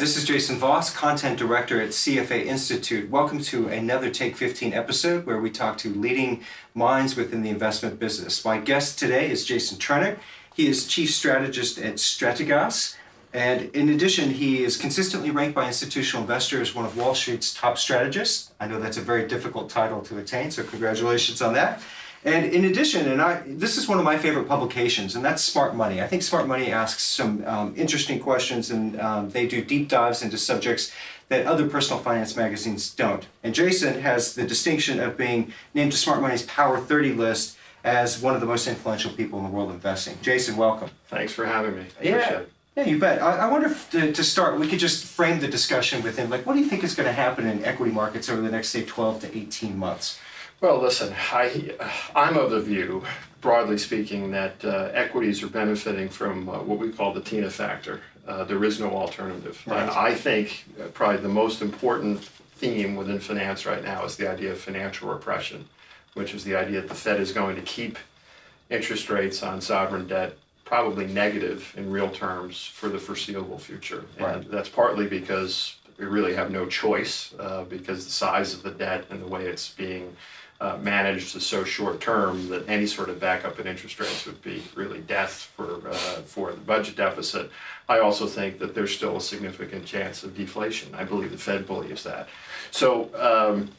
Hi, this is Jason Voss, Content Director at CFA Institute. Welcome to another Take 15 episode where we talk to leading minds within the investment business. My guest today is Jason Trennert. He is Chief Strategist at Strategas. And in addition, he is consistently ranked by institutional investors as one of Wall Street's top strategists. I know that's a very difficult title to attain, so congratulations on that. And in addition, and I, this is one of my favorite publications, and that's Smart Money. I think Smart Money asks some um, interesting questions, and um, they do deep dives into subjects that other personal finance magazines don't. And Jason has the distinction of being named to Smart Money's Power 30 list as one of the most influential people in the world investing. Jason, welcome. Thanks for having me. I yeah. Yeah, you bet. I, I wonder if to, to, start, we could just frame the discussion with him. Like, what do you think is going to happen in equity markets over the next, say, 12 to 18 months? Well, listen, I, I'm of the view, broadly speaking, that uh, equities are benefiting from uh, what we call the TINA factor. Uh, there is no alternative. Right. I think uh, probably the most important theme within finance right now is the idea of financial repression, which is the idea that the Fed is going to keep interest rates on sovereign debt probably negative in real terms for the foreseeable future. Right. And that's partly because we really have no choice uh, because the size of the debt and the way it's being uh, managed is so short term that any sort of backup in interest rates would be really death for uh, for the budget deficit. I also think that there's still a significant chance of deflation. I believe the Fed believes that. So. Um,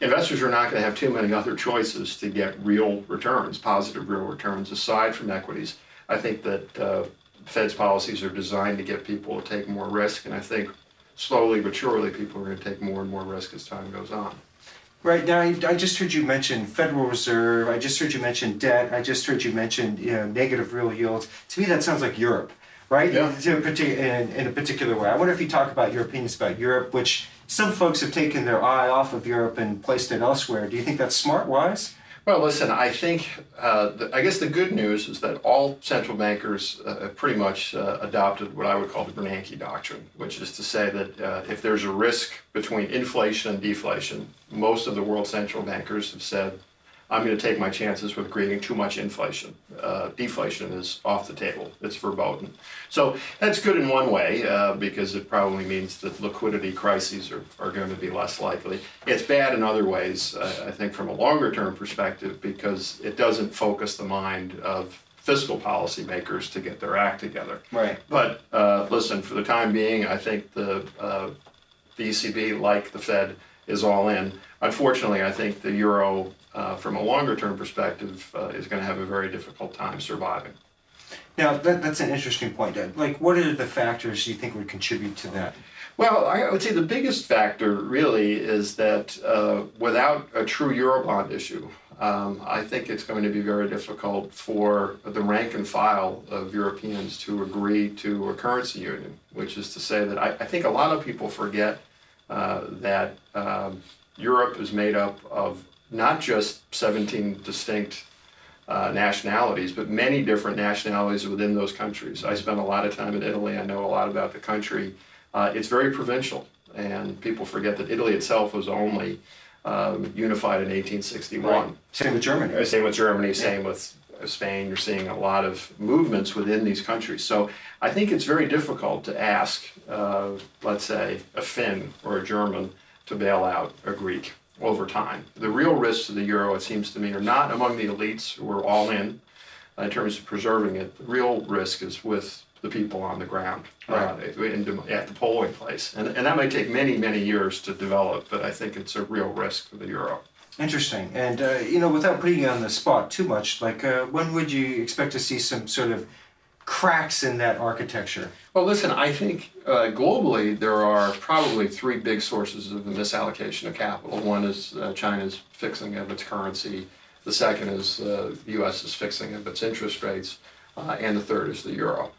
investors are not going to have too many other choices to get real returns, positive real returns, aside from equities. I think that uh, Fed's policies are designed to get people to take more risk, and I think slowly but surely people are going to take more and more risk as time goes on. Right now, I just heard you mention Federal Reserve. I just heard you mention debt. I just heard you mention you know negative real yields. To me, that sounds like Europe, right? Yeah. In, in a particular way. I wonder if you talk about your opinions about Europe, which some folks have taken their eye off of Europe and placed it elsewhere. Do you think that's smart, wise? Well, listen, I think, uh, the, I guess the good news is that all central bankers uh, pretty much uh, adopted what I would call the Bernanke doctrine, which is to say that uh, if there's a risk between inflation and deflation, most of the world central bankers have said I'm going to take my chances with creating too much inflation. Uh, deflation is off the table. It's verboten. So that's good in one way uh, because it probably means that liquidity crises are, are going to be less likely. It's bad in other ways, uh, I think, from a longer term perspective because it doesn't focus the mind of fiscal policymakers to get their act together. Right. But uh, listen, for the time being, I think the, uh, the ECB, like the Fed, is all in. Unfortunately, I think the euro uh, from a longer term perspective, uh, is going to have a very difficult time surviving. Now, that, that's an interesting point. Doug. Like, what are the factors you think would contribute to that? Well, I would say the biggest factor really is that uh, without a true Eurobond issue, um, I think it's going to be very difficult for the rank and file of Europeans to agree to a currency union, which is to say that I, I think a lot of people forget uh, that um, Europe is made up of not just 17 distinct uh, nationalities, but many different nationalities within those countries. I spent a lot of time in Italy. I know a lot about the country. Uh, it's very provincial, and people forget that Italy itself was only um, unified in 1861. Right. Same with Germany. Uh, same with Germany. Yeah. Same with Spain. You're seeing a lot of movements within these countries. So I think it's very difficult to ask, uh, let's say, a Finn or a German to bail out a Greek over time. The real risks of the euro, it seems to me, are not among the elites who are all in uh, in terms of preserving it. The real risk is with the people on the ground uh, in, at the polling place. And, and that might take many, many years to develop, but I think it's a real risk for the euro. Interesting. And, uh, you know, without putting you on the spot too much, like uh, when would you expect to see some sort of cracks in that architecture? Well, listen, I think uh, globally there are probably three big sources of the misallocation of capital. One is uh, China's fixing of its currency, the second is uh, the U.S. is fixing of its interest rates, uh, and the third is the euro.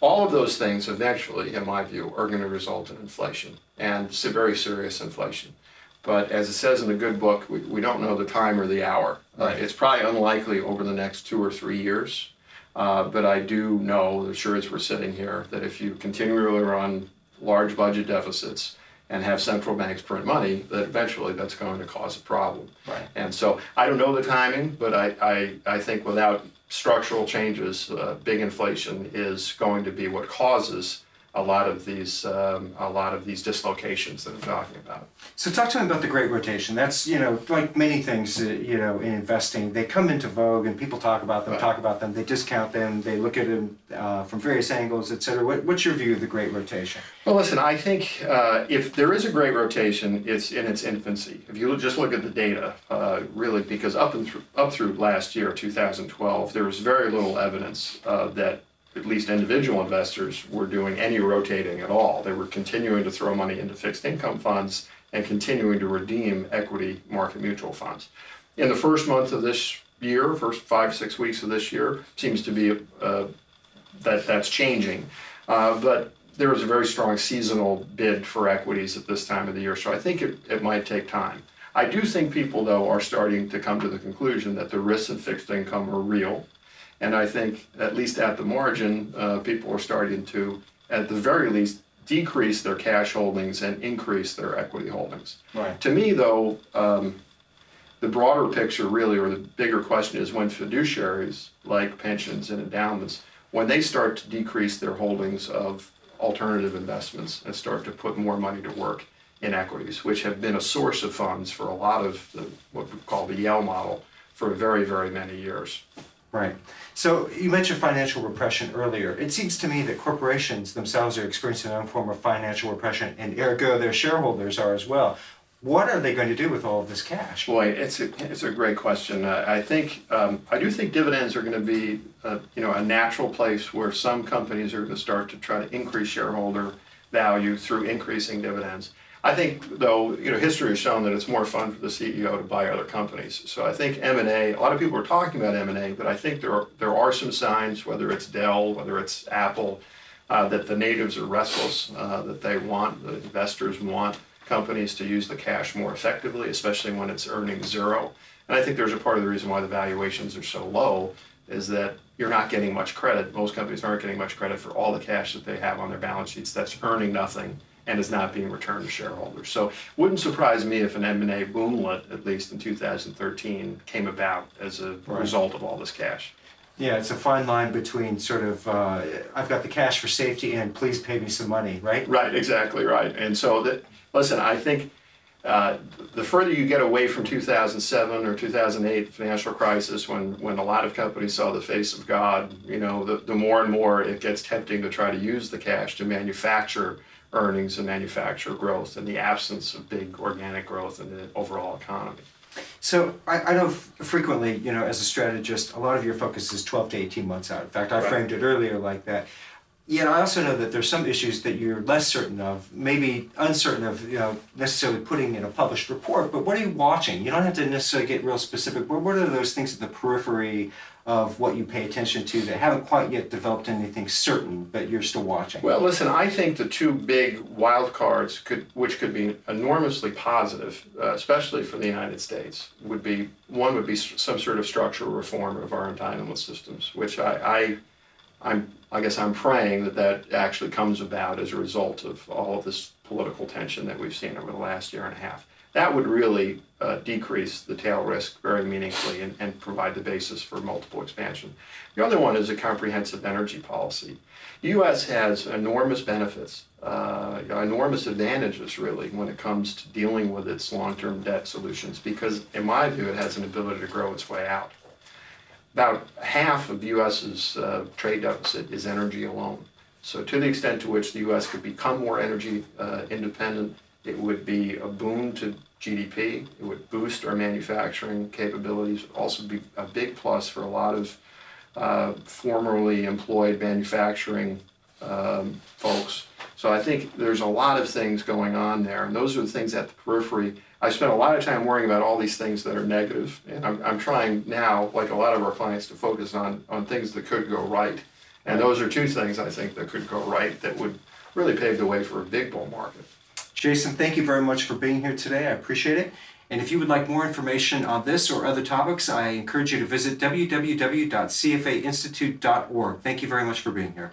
All of those things eventually, in my view, are going to result in inflation and very serious inflation. But as it says in the good book, we, we don't know the time or the hour. Uh, right. it's probably unlikely over the next two or three years. Uh, but I do know, the sure as we're sitting here, that if you continually run large budget deficits and have central banks print money, that eventually that's going to cause a problem. Right. And so I don't know the timing, but I, I, I think without structural changes, uh, big inflation is going to be what causes a lot of these um, a lot of these dislocations that I'm talking about. So talk to me about the Great Rotation. That's you know like many things uh, you know in investing, they come into vogue and people talk about them, Right. talk about them, they discount them, they look at them uh, from various angles, et cetera. What, what's your view of the Great Rotation? Well, listen, I think uh, if there is a great rotation, it's in its infancy. If you just look at the data, uh, really, because up and through, up through last year, 2012, there was very little evidence uh, that at least individual investors were doing any rotating at all. They were continuing to throw money into fixed income funds and continuing to redeem equity market mutual funds. In the first month of this year, first five six weeks of this year, seems to be uh, that that's changing. Uh, but there was a very strong seasonal bid for equities at this time of the year, so I think it, it might take time. I do think people, though, are starting to come to the conclusion that the risks in fixed income are real. And I think, at least at the margin, uh, people are starting to, at the very least, decrease their cash holdings and increase their equity holdings. Right. To me, though, um, the broader picture really, or the bigger question is when fiduciaries like pensions and endowments, when they start to decrease their holdings of alternative investments and start to put more money to work in equities, which have been a source of funds for a lot of the, what we call the Yale model for very, very many years. Right. So you mentioned financial repression earlier. It seems to me that corporations themselves are experiencing some form of financial repression, and ergo their shareholders are as well. What are they going to do with all of this cash? Boy, it's a, it's a great question. Uh, I think um, I do think dividends are going to be uh, you know a natural place where some companies are going to start to try to increase shareholder value through increasing dividends. I think though you know history has shown that it's more fun for the CEO to buy other companies. So I think M and A. Lot of people are talking about M and A, but I think there are, there are some signs, whether it's Dell, whether it's Apple, uh, that the natives are restless, uh, that they want the investors want companies to use the cash more effectively, especially when it's earning zero. And I think there's a part of the reason why the valuations are so low is that you're not getting much credit. Most companies aren't getting much credit for all the cash that they have on their balance sheets that's earning nothing and is not being returned to shareholders. So wouldn't surprise me if an M&A boomlet, at least in 2013, came about as a Right. result of all this cash. Yeah, it's a fine line between sort of uh, I've got the cash for safety and please pay me some money, right? Right, exactly right. And so that, listen, I think uh, the further you get away from 2007 or 2008 financial crisis, when when a lot of companies saw the face of God, you know, the, the more and more it gets tempting to try to use the cash to manufacture earnings and manufacture growth in the absence of big organic growth in the overall economy. So I, I know frequently, you know, as a strategist, a lot of your focus is 12 to 18 months out. In fact, I Right. framed it earlier like that. Yet I also know that there's some issues that you're less certain of, maybe uncertain of, you know, necessarily putting in a published report. But what are you watching? You don't have to necessarily get real specific. But what are those things at the periphery of what you pay attention to that haven't quite yet developed anything certain, but you're still watching? Well, listen, I think the two big wild cards could, which could be enormously positive, uh, especially for the United States, would be one would be some sort of structural reform of our entitlement systems, which I, I I'm, I guess I'm praying that that actually comes about as a result of all of this political tension that we've seen over the last year and a half. That would really uh, decrease the tail risk very meaningfully and, and provide the basis for multiple expansion. The other one is a comprehensive energy policy. The U.S. has enormous benefits, uh, enormous advantages really when it comes to dealing with its long-term debt solutions because, in my view, it has an ability to grow its way out about half of the U.S.'s uh, trade deficit is energy alone. So, to the extent to which the U.S. could become more energy uh, independent, it would be a boon to GDP. It would boost our manufacturing capabilities. Also be a big plus for a lot of uh, formerly employed manufacturing um, folks. So I think there's a lot of things going on there, and those are the things at the periphery. I spent a lot of time worrying about all these things that are negative, and I'm, I'm trying now, like a lot of our clients, to focus on, on things that could go right. And those are two things I think that could go right that would really pave the way for a big bull market. Jason, thank you very much for being here today. I appreciate it. And if you would like more information on this or other topics, I encourage you to visit www.cfainstitute.org. Thank you very much for being here.